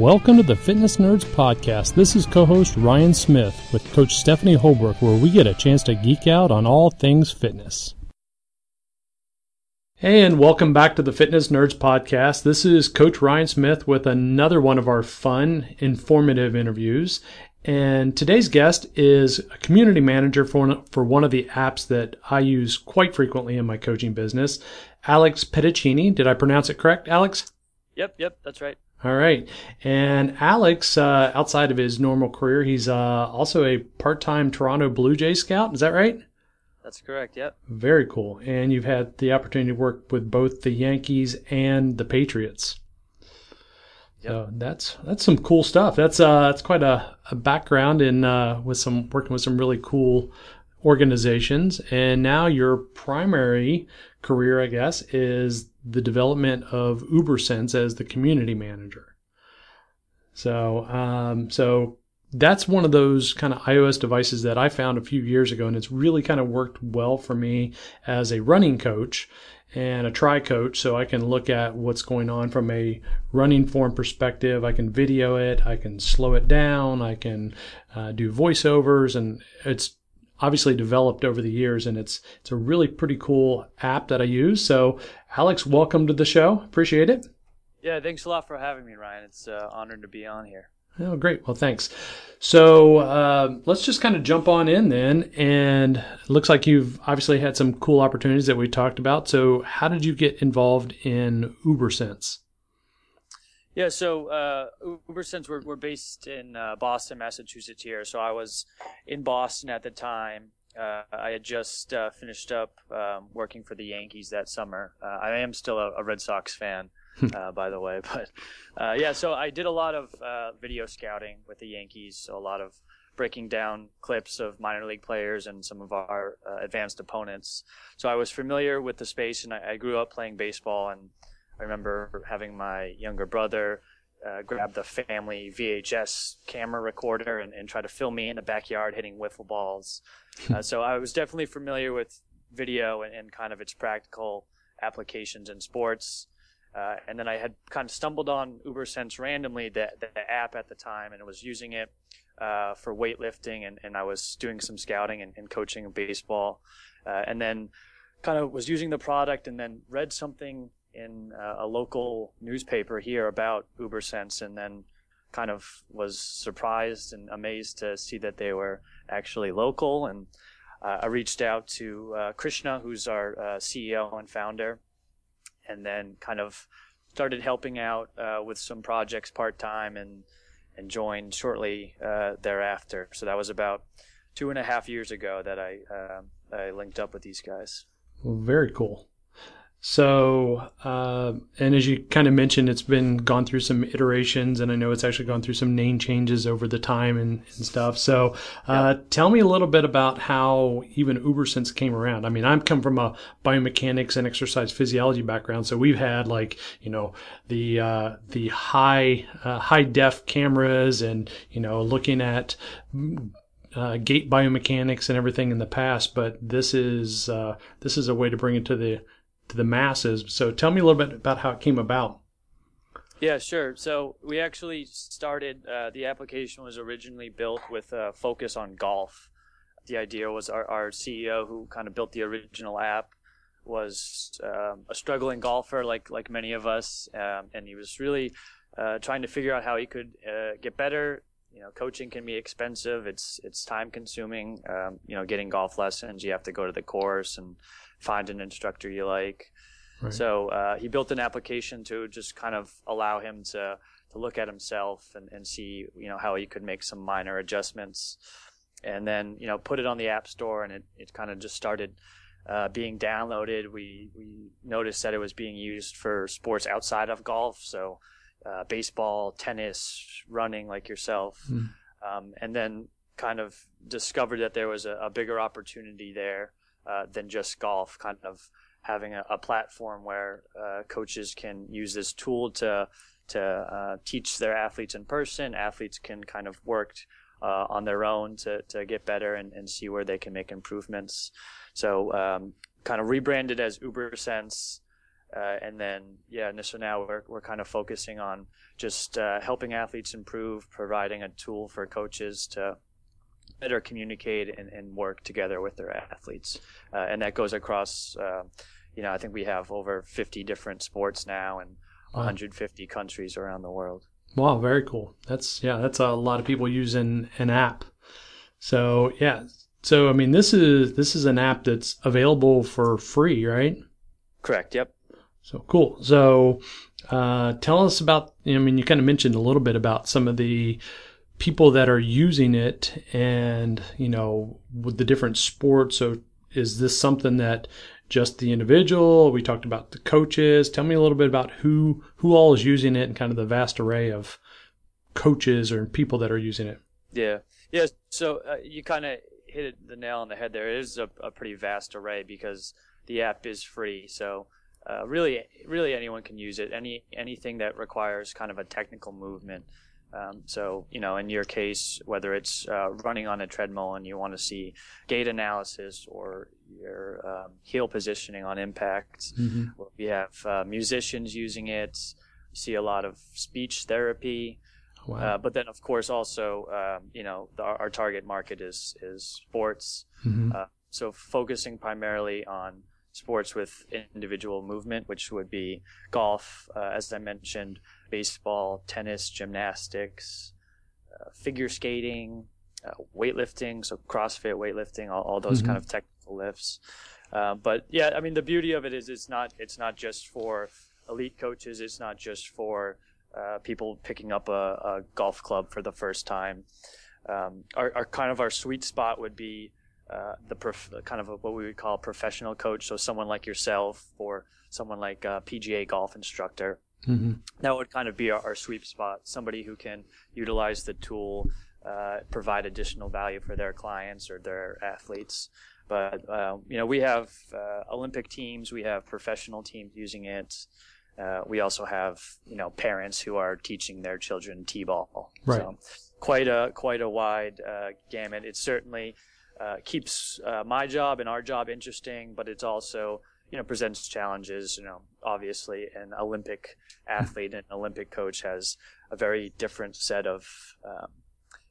Welcome to the Fitness Nerds Podcast. This is co host Ryan Smith with Coach Stephanie Holbrook, where we get a chance to geek out on all things fitness. Hey, and welcome back to the Fitness Nerds Podcast. This is Coach Ryan Smith with another one of our fun, informative interviews. And today's guest is a community manager for one, for one of the apps that I use quite frequently in my coaching business, Alex Petticini. Did I pronounce it correct, Alex? Yep, yep, that's right. All right. And Alex, uh, outside of his normal career, he's uh, also a part time Toronto Blue Jay scout. Is that right? That's correct, yep. Very cool. And you've had the opportunity to work with both the Yankees and the Patriots. Yep. So that's that's some cool stuff. That's uh that's quite a, a background in uh, with some working with some really cool organizations. And now your primary career, I guess, is the development of UberSense as the community manager. So, um, so that's one of those kind of iOS devices that I found a few years ago, and it's really kind of worked well for me as a running coach and a tri coach. So I can look at what's going on from a running form perspective. I can video it, I can slow it down, I can uh, do voiceovers, and it's obviously developed over the years and it's it's a really pretty cool app that I use. So Alex, welcome to the show. Appreciate it. Yeah, thanks a lot for having me, Ryan. It's an uh, honored to be on here. Oh, great. Well, thanks. So uh, let's just kind of jump on in then. And it looks like you've obviously had some cool opportunities that we talked about. So, how did you get involved in UberSense? Yeah, so uh, UberSense we're, we're based in uh, Boston, Massachusetts here. So I was in Boston at the time. Uh, I had just uh, finished up um, working for the Yankees that summer. Uh, I am still a, a Red Sox fan, uh, by the way. But uh, yeah, so I did a lot of uh, video scouting with the Yankees. So a lot of breaking down clips of minor league players and some of our advanced opponents. So I was familiar with the space, and I, I grew up playing baseball and I remember having my younger brother uh, grab the family VHS camera recorder and, and, try to film me in the backyard hitting wiffle balls. uh, so I was definitely familiar with video and, and kind of its practical applications in sports. Uh, and then I had kind of stumbled on UberSense randomly, the, the app at the time, and was using it uh, for weightlifting, and, and I was doing some scouting and, and coaching baseball. Uh, and then kind of was using the product and then read something in uh, a local newspaper here about UberSense, and then kind of was surprised and amazed to see that they were actually local. And uh, I reached out to uh, Krishna, who's our uh, CEO and founder, and then kind of started helping out uh, with some projects part time and and joined shortly uh, thereafter. So that was about two and a half years ago that I I linked up with these guys. Very cool. So, uh, and as you kind of mentioned, it's been gone through some iterations, and I know it's actually gone through some name changes over the time and, and stuff. So, uh, tell me a little bit about how even UberSense came around. I mean, I'm come from a biomechanics and exercise physiology background, so we've had like you know the uh, the high uh, high def cameras, and you know looking at uh, gait biomechanics and everything in the past, but this is uh, this is a way to bring it to the to the masses. So tell me a little bit about how it came about. Yeah, sure. So we actually started, uh, the application was originally built with a focus on golf. The idea was our, our CEO, who kind of built the original app, was um, a struggling golfer like, like many of us. Um, and he was really uh, trying to figure out how he could uh, get better. You know, coaching can be expensive. It's it's time consuming. Um, you know, getting golf lessons, you have to go to the course and find an instructor you like. Right. So uh, he built an application to just kind of allow him to to look at himself and, and see you know how he could make some minor adjustments, and then you know put it on the app store, and it, it kind of just started uh, being downloaded. We we noticed that it was being used for sports outside of golf, so uh, baseball, tennis, running, like yourself, mm. um, and then kind of discovered that there was a, a bigger opportunity there uh, than just golf. Kind of having a, a platform where uh, coaches can use this tool to to uh, teach their athletes in person. Athletes can kind of work uh, on their own to, to get better and, and see where they can make improvements. So, um, kind of rebranded as UberSense. Uh, and then, yeah, and so now we're, we're kind of focusing on just uh, helping athletes improve, providing a tool for coaches to better communicate and, and work together with their athletes. Uh, and that goes across, uh, you know, I think we have over 50 different sports now and wow. 150 countries around the world. Wow, very cool. That's, yeah, that's a lot of people using an app. So, yeah. So, I mean, this is, this is an app that's available for free, right? Correct. Yep. So cool. So, uh, tell us about, I mean, you kind of mentioned a little bit about some of the people that are using it and, you know, with the different sports. So, is this something that just the individual? We talked about the coaches. Tell me a little bit about who, who all is using it and kind of the vast array of coaches or people that are using it. Yeah. Yeah. So, uh, you kind of hit the nail on the head there. It is a, a pretty vast array because the app is free. So, uh, really, really anyone can use it. Any anything that requires kind of a technical movement. Um, so, you know, in your case, whether it's uh, running on a treadmill and you want to see gait analysis or your um, heel positioning on impact, mm-hmm. we have uh, musicians using it. You see a lot of speech therapy. Wow. Uh, but then, of course, also, um, you know, the, our, our, target market is is sports. Mm-hmm. Uh, so, focusing primarily on sports with individual movement, which would be golf, uh, as I mentioned, baseball, tennis, gymnastics, uh, figure skating, uh, weightlifting, so CrossFit weightlifting, all, all those mm-hmm. kind of technical lifts. Uh, but yeah, I mean, the beauty of it is it's not it's not just for elite coaches. It's not just for uh, people picking up a, a, golf club for the first time. Um, our, our kind of our sweet spot would be uh, the prof- kind of a, what we would call a professional coach. So someone like yourself or someone like a PGA golf instructor. Mm-hmm. That would kind of be our, our, sweet spot. Somebody who can utilize the tool, uh, provide additional value for their clients or their athletes. But uh, you know, we have uh, Olympic teams, we have professional teams using it. Uh, we also have you know parents who are teaching their children t-ball. Right. So quite a quite a wide gamut. It certainly uh, keeps uh, my job and our job interesting, but it's also you know presents challenges. You know, obviously, an Olympic athlete and an Olympic coach has a very different set of um,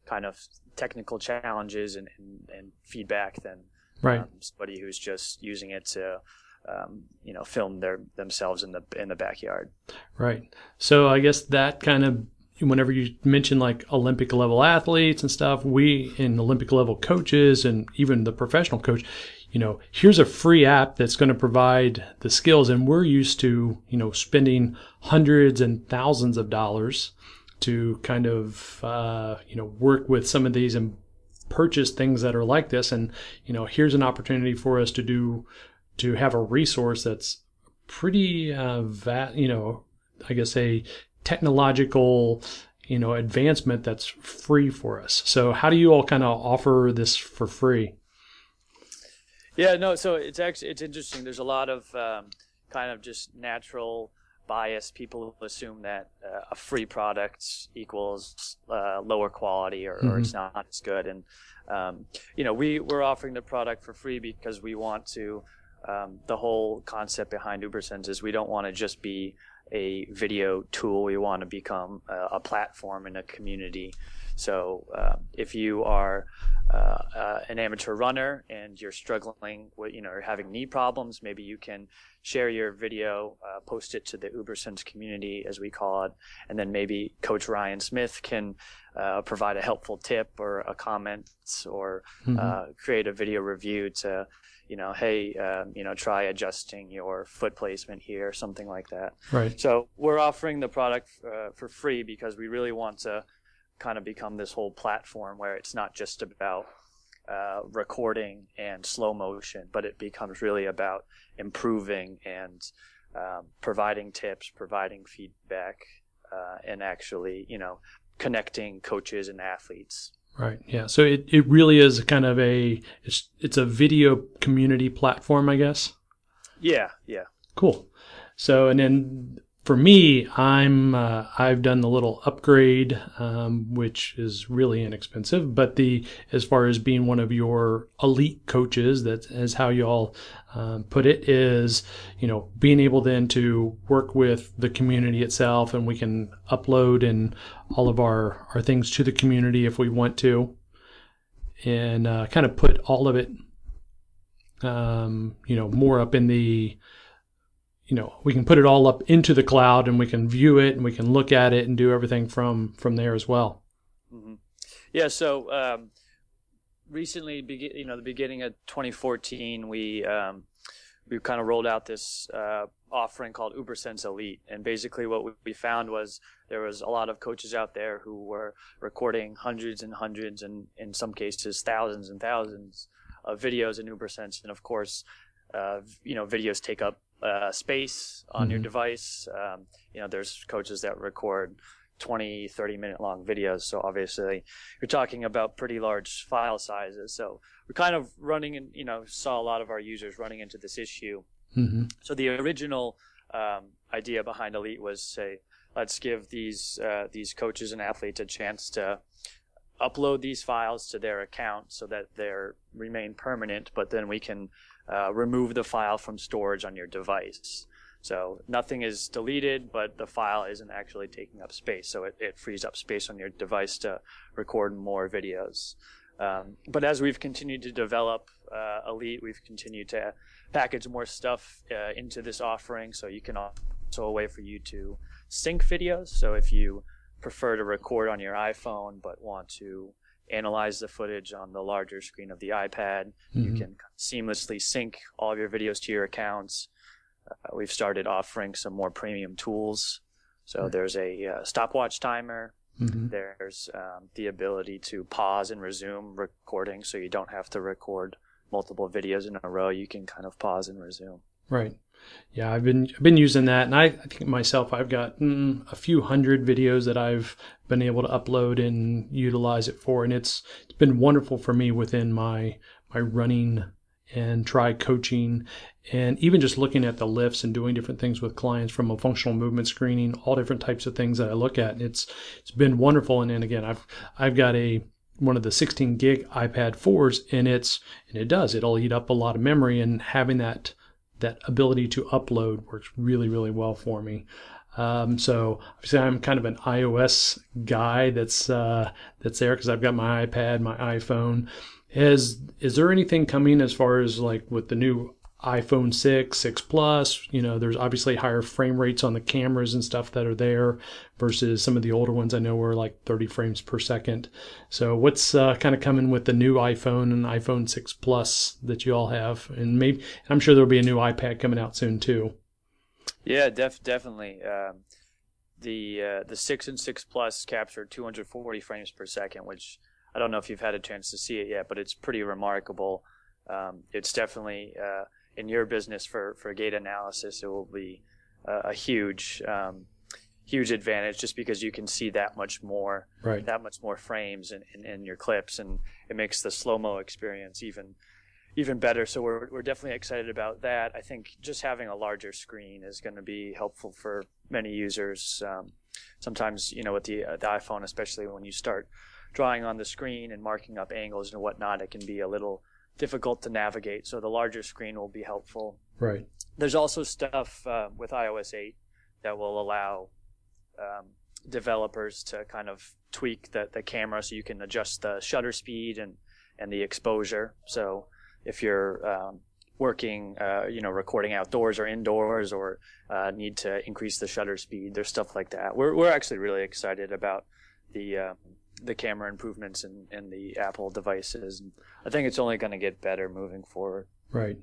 kind of technical challenges and, and, and feedback than right. um, somebody who's just using it to um, you know film their themselves in the in the backyard. Right. So I guess that kind of whenever you mention like Olympic level athletes and stuff, we in Olympic level coaches and even the professional coach, you know, here's a free app that's going to provide the skills. And we're used to, you know, spending hundreds and thousands of dollars to kind of, uh, you know, work with some of these and purchase things that are like this. And, you know, here's an opportunity for us to do, to have a resource that's pretty, uh, va- you know, I guess a technological you know advancement that's free for us so how do you all kind of offer this for free yeah no so it's actually it's interesting there's a lot of um, kind of just natural bias people assume that uh, a free product equals uh, lower quality or, mm-hmm. or, it's not as good and um, you know we we're offering the product for free because we want to um, the whole concept behind ubersense is we don't want to just be a video tool. We want to become a, a platform and a community. So uh, if you are uh, uh, an amateur runner and you're struggling with, you know, or having knee problems, maybe you can share your video, uh, post it to the UberSense community, as we call it, and then maybe Coach Ryan Smith can uh, provide a helpful tip or a comment or mm-hmm. Uh, create a video review to you know, hey, um, you know, try adjusting your foot placement here, something like that. Right. So we're offering the product uh, for free because we really want to kind of become this whole platform where it's not just about uh, recording and slow motion, but it becomes really about improving and um, providing tips, providing feedback, uh, and actually, you know, connecting coaches and athletes. Right. Yeah. So it, it really is kind of a it's it's a video community platform, I guess. Yeah. Yeah. Cool. So and then for me, I'm uh, I've done the little upgrade, um, which is really inexpensive. But the as far as being one of your elite coaches, that is how you all um, put it, is you know being able then to work with the community itself, and we can upload and all of our our things to the community if we want to, and uh, kind of put all of it, um, you know, more up in the you know we can put it all up into the cloud and we can view it and we can look at it and do everything from from there as well. Mm-hmm. yeah so um, recently you know the beginning of 2014 we um, we kind of rolled out this uh, offering called ubersense elite. And basically what we found was there was a lot of coaches out there who were recording hundreds and hundreds and in some cases thousands and thousands of videos in ubersense. And of course uh, you know videos take up uh, space on mm-hmm. your device. Um, you know, there's coaches that record 20, 30 minute long videos. So obviously, you're talking about pretty large file sizes. So we're kind of running and, you know, saw a lot of our users running into this issue. Mm-hmm. So the original um, idea behind Elite was say, let's give these uh, these coaches and athletes a chance to upload these files to their account so that they remain permanent, but then we can uh, remove the file from storage on your device. So nothing is deleted, but the file isn't actually taking up space. So it, it frees up space on your device to record more videos. Um, but as we've continued to develop uh, Elite, we've continued to package more stuff uh, into this offering. So you can also a way for you to sync videos. So if you prefer to record on your iPhone but want to analyze the footage on the larger screen of the iPad. Mm-hmm. You can seamlessly sync all of your videos to your accounts. Uh, we've started offering some more premium tools. So right. there's a uh, stopwatch timer. Mm-hmm. There's um, the ability to pause and resume recording, so you don't have to record multiple videos in a row. You can kind of pause and resume. Right. Yeah, I've been I've been using that, and I, I think myself I've got mm, a few hundred videos that I've been able to upload and utilize it for, and it's it's been wonderful for me within my my running and tri coaching and even just looking at the lifts and doing different things with clients from a functional movement screening all different types of things that i look at and it's it's been wonderful and, then again i've i've got a one of the 16 gig ipad 4s and it's and it does it'll eat up a lot of memory and having that that ability to upload works really, really well for me. Um, so obviously I'm kind of an iOS guy that's uh, that's there because I've got my iPad, my iPhone. Is is there anything coming as far as like with the new iPhone 6, 6 Plus, you know, there's obviously higher frame rates on the cameras and stuff that are there versus some of the older ones I know were like 30 frames per second. So what's uh, kind of coming with the new iPhone and iPhone 6 Plus that you all have? And maybe I'm sure there'll be a new iPad coming out soon too. Yeah, def- definitely. Um, the uh, the 6 and 6 Plus capture 240 frames per second, which I don't know if you've had a chance to see it yet, but it's pretty remarkable. Um, it's definitely uh, in your business for, for gait analysis, it will be a, a huge, um, huge advantage just because you can see that much more, right. that much more frames in, in, in your clips, and it makes the slow mo experience even even better. So we're we're definitely excited about that. I think just having a larger screen is going to be helpful for many users. Um, sometimes you know with the uh, the iPhone, especially when you start drawing on the screen and marking up angles and whatnot, it can be a little difficult to navigate. So the larger screen will be helpful. Right. There's also stuff uh, with iOS 8 that will allow um, developers to kind of tweak the, the camera so you can adjust the shutter speed and, and the exposure. So if you're um, working, uh, you know, recording outdoors or indoors or uh, need to increase the shutter speed, there's stuff like that. We're, we're actually really excited about the um, the camera improvements in, in the Apple devices. I think it's only going to get better moving forward. Right.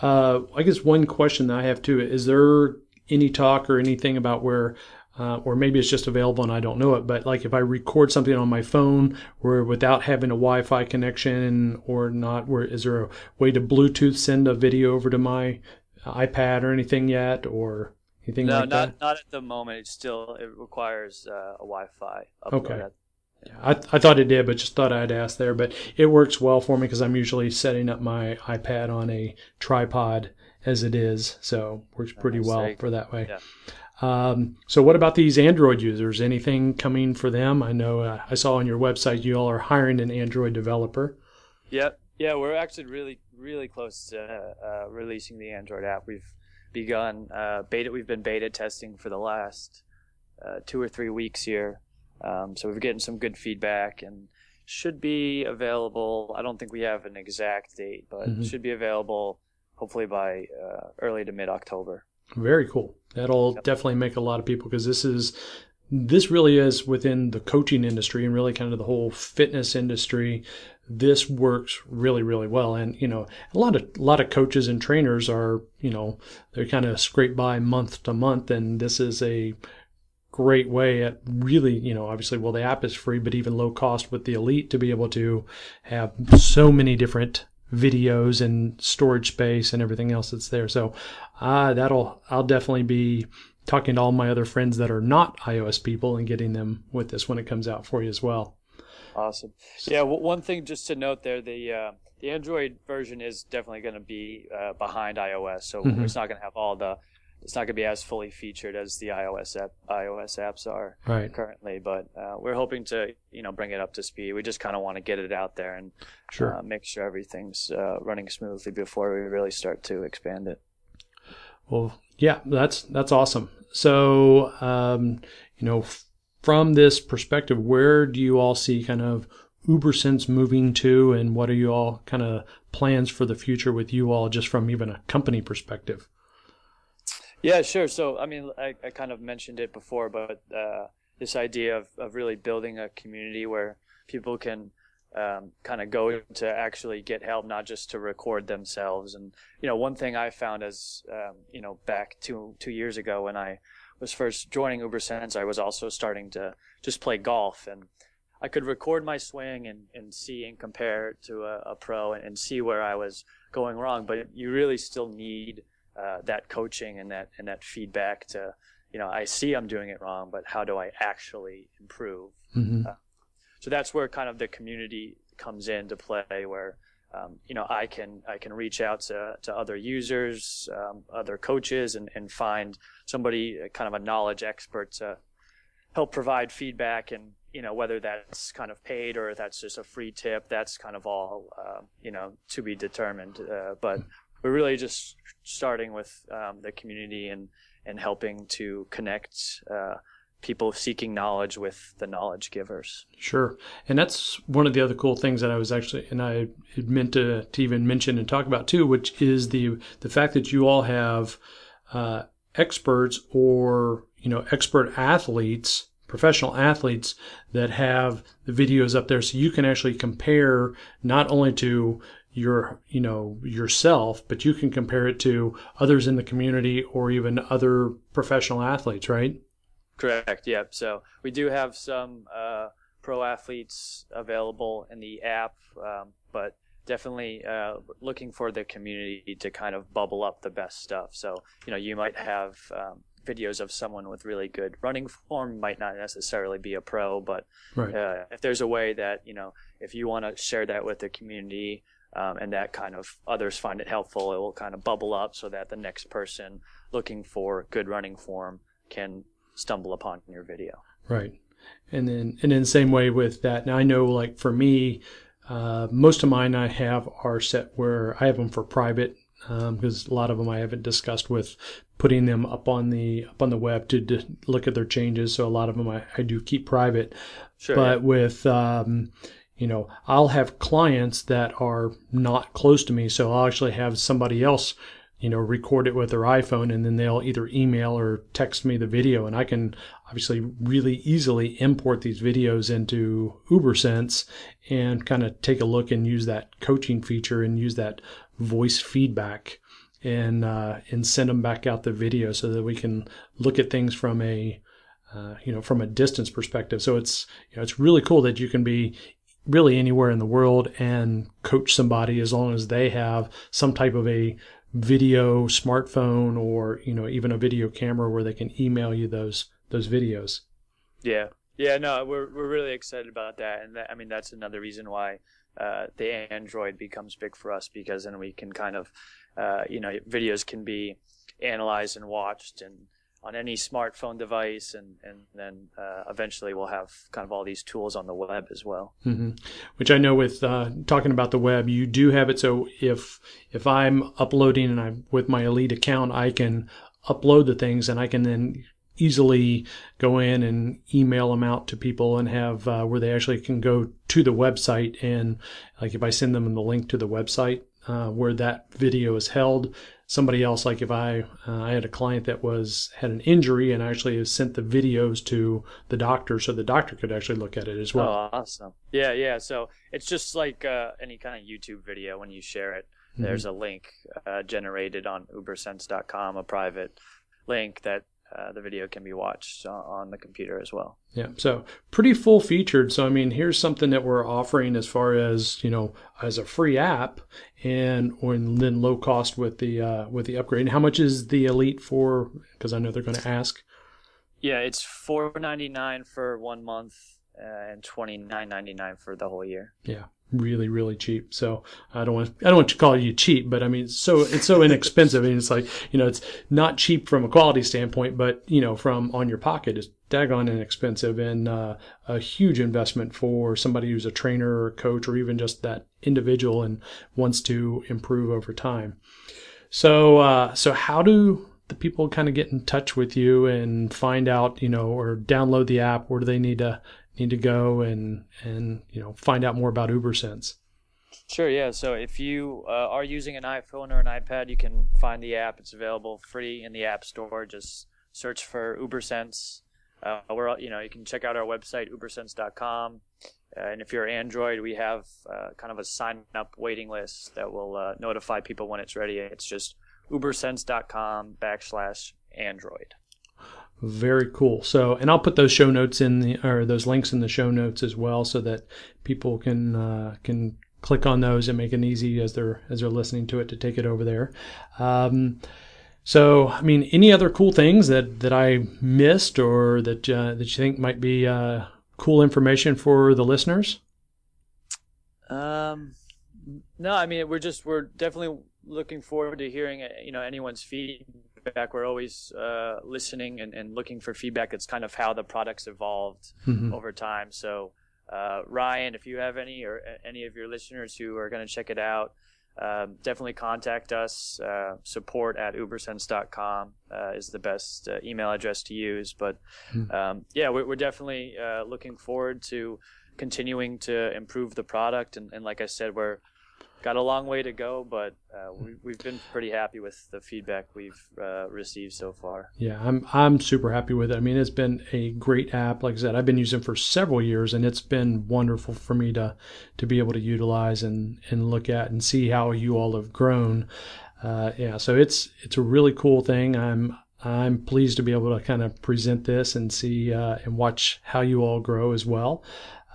Uh, I guess one question that I have too is there any talk or anything about where, uh, or maybe it's just available and I don't know it, but like if I record something on my phone where without having a Wi Fi connection or not, where is there a way to Bluetooth send a video over to my iPad or anything yet or anything no, like not, that? not at the moment. It still it requires uh, a Wi Fi. Okay. I, I thought it did, but just thought I'd ask there. But it works well for me because I'm usually setting up my iPad on a tripod as it is. So works pretty well for that way. Yeah. Um, so what about these Android users? Anything coming for them? I know uh, I saw on your website you all are hiring an Android developer. Yep. Yeah, we're actually really, really close to uh, releasing the Android app. We've begun uh, beta. We've been beta testing for the last uh, two or three weeks here, um, so we're getting some good feedback and should be available. I don't think we have an exact date, but Mhm. should be available hopefully by uh, early to mid October. Very cool. That'll Yep. definitely make a lot of people because this is this really is within the coaching industry and really kind of the whole fitness industry. This works really, really well. And you know, a lot of a lot of coaches and trainers are, you know, they're kind of scrape by month to month, and this is a great way at really, you know, obviously, well, the app is free, but even low cost with the elite to be able to have so many different videos and storage space and everything else that's there. So, uh, that'll, I'll definitely be talking to all my other friends that are not iOS people and getting them with this when it comes out for you as well. Awesome. Yeah, w- one thing just to note there, the uh, the Android version is definitely going to be uh, behind iOS, so Mhm. it's not going to have all the. It's not going to be as fully featured as the iOS app, iOS apps are Right. currently, but uh, we're hoping to you know bring it up to speed. We just kind of want to get it out there and Sure. uh, make sure everything's uh, running smoothly before we really start to expand it. Well, yeah, that's that's awesome. So, um, you know, from this perspective, where do you all see kind of UberSense moving to, and what are you all kind of plans for the future with you all, just from even a company perspective? Yeah, sure. So, I mean, I, I kind of mentioned it before, but uh, this idea of, of really building a community where people can um, kind of go to actually get help, not just to record themselves. And, you know, one thing I found as, um, you know, back two, two years ago when I was first joining Uber UberSense, I was also starting to just play golf. And I could record my swing and, and see and compare to a, a pro and, and see where I was going wrong. But you really still need uh, that coaching and that and that feedback to you know I see I'm doing it wrong, but how do I actually improve? hmm So that's where kind of the community comes into play, where um, you know I can I can reach out to, to other users, um, other coaches, and, and find somebody uh, kind of a knowledge expert to help provide feedback and you know whether that's kind of paid or that's just a free tip that's kind of all uh, you know to be determined uh, but we're really just starting with um, the community and and helping to connect uh, people seeking knowledge with the knowledge givers Sure. And that's one of the other cool things that I was actually, and I had meant to, to even mention and talk about too, which is the, the fact that you all have, uh, experts or, you know, expert athletes, professional athletes that have the videos up there. So you can actually compare not only to your, you know, yourself, but you can compare it to others in the community or even other professional athletes, right? Correct. Yep. So we do have some uh, pro athletes available in the app, um, but definitely uh, looking for the community to kind of bubble up the best stuff. So you know, you might have um, videos of someone with really good running form, might not necessarily be a pro, but Right. uh, if there's a way that you know, if you want to share that with the community. Um, and that kind of others find it helpful. It will kind of bubble up so that the next person looking for good running form can stumble upon your video. Right. And then, and in the same way with that, now I know like for me, uh, most of mine I have are set where I have them for private because a lot of them I haven't discussed with putting them up on the up on the web to, to look at their changes. So a lot of them I, I do keep private. Sure. But with um, you know, I'll have clients that are not close to me, so I'll actually have somebody else, you know, record it with their iPhone, and then they'll either email or text me the video, and I can obviously really easily import these videos into UberSense and kind of take a look and use that coaching feature and use that voice feedback and uh, and send them back out the video so that we can look at things from a uh, you know from a distance perspective. So it's you know it's really cool that you can be really anywhere in the world and coach somebody as long as they have some type of a video smartphone or you know even a video camera where they can email you those those videos. Yeah, yeah, no, we're we're really excited about that, and that, I mean that's another reason why uh, the Android becomes big for us because then we can kind of uh, you know, videos can be analyzed and watched and on any smartphone device, and and then uh, eventually we'll have kind of all these tools on the web as well. Mm-hmm. Which I know with uh, talking about the web, you do have it. So if if I'm uploading and I'm with my Elite account, I can upload the things and I can then easily go in and email them out to people and have uh, where they actually can go to the website and like if I send them the link to the website uh, where that video is held somebody else like if i uh, i had a client that was had an injury and actually sent the videos to the doctor so the doctor could actually look at it as well. Oh awesome. Yeah yeah. So it's just like uh, any kind of youtube video when you share it. Mm-hmm. there's a link uh, generated on ubersense.com a private link that uh, the video can be watched on the computer as well. Yeah, so pretty full featured. So I mean, here's something that we're offering as far as you know as a free app, and or then low cost with the uh, with the upgrade. And how much is the Elite for? Because I know they're going to ask. Yeah, it's four ninety nine for one month uh, and twenty nine ninety nine for the whole year. Yeah, really really cheap. So i don't want i don't want to call you cheap but i mean so it's so inexpensive. And it's like you know it's not cheap from a quality standpoint but you know from on your pocket it's daggone inexpensive. And uh, a huge investment for somebody who's a trainer or coach or even just that individual and wants to improve over time. So uh, so how do the people kind of get in touch with you and find out you know or download the app? Where do they need to need to go and and you know find out more about UberSense? Sure, yeah. So if you uh, are using an iPhone or an iPad, you can find the app. It's available free in the App Store. Just search for UberSense. Uh, we're, you know, you can check out our website, ubersense.com. Uh, and if you're Android, we have uh, kind of a sign up waiting list that will uh, notify people when it's ready. It's just ubersense.com backslash Android. Very cool. So, and I'll put those show notes in the or those links in the show notes as well, so that people can uh, can click on those and make it easy as they're as they're listening to it to take it over there. Um, so, I mean, any other cool things that that I missed or that uh, that you think might be uh, cool information for the listeners? Um, no, I mean, we're just we're definitely looking forward to hearing you know anyone's feedback feedback. We're always uh, listening and, and, looking for feedback. It's kind of how the product's evolved mm-hmm. over time. So, uh, Ryan, if you have any or any of your listeners who are going to check it out, um, definitely contact us. Uh, support at ubersense.com uh, is the best uh, email address to use. But mm-hmm. um, yeah, we're, we're definitely uh, looking forward to continuing to improve the product. And, and like I said, we're got a long way to go, but uh, we, have been pretty happy with the feedback we've uh, received so far. Yeah, I'm I'm super happy with it. I mean, it's been a great app. Like I said, I've been using for several years, and it's been wonderful for me to to be able to utilize and and look at and see how you all have grown. Uh, yeah, so it's it's a really cool thing. I'm I'm pleased to be able to kind of present this and see uh, and watch how you all grow as well.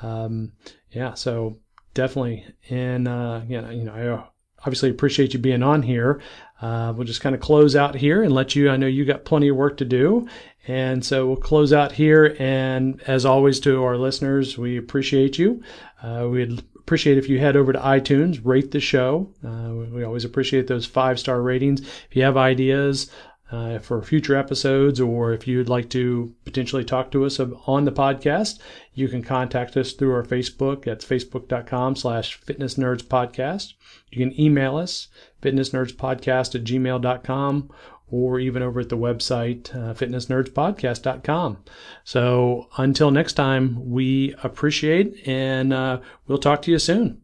Um, yeah, so definitely. And uh, know, you know, I uh, obviously appreciate you being on here. Uh, we'll just kind of close out here and let you. I know you got plenty of work to do, and so we'll close out here. And as always, to our listeners, we appreciate you. Uh, we'd appreciate if you head over to iTunes, rate the show. Uh, we always appreciate those five star ratings. If you have ideas uh, for future episodes, or if you'd like to potentially talk to us on the podcast, you can contact us through our Facebook. That's facebook.com slash fitness nerds podcast. You can email us, fitnessnerdspodcast at gmail.com, or even over at the website, uh, fitnessnerdspodcast.com. So until next time, we appreciate and uh, we'll talk to you soon.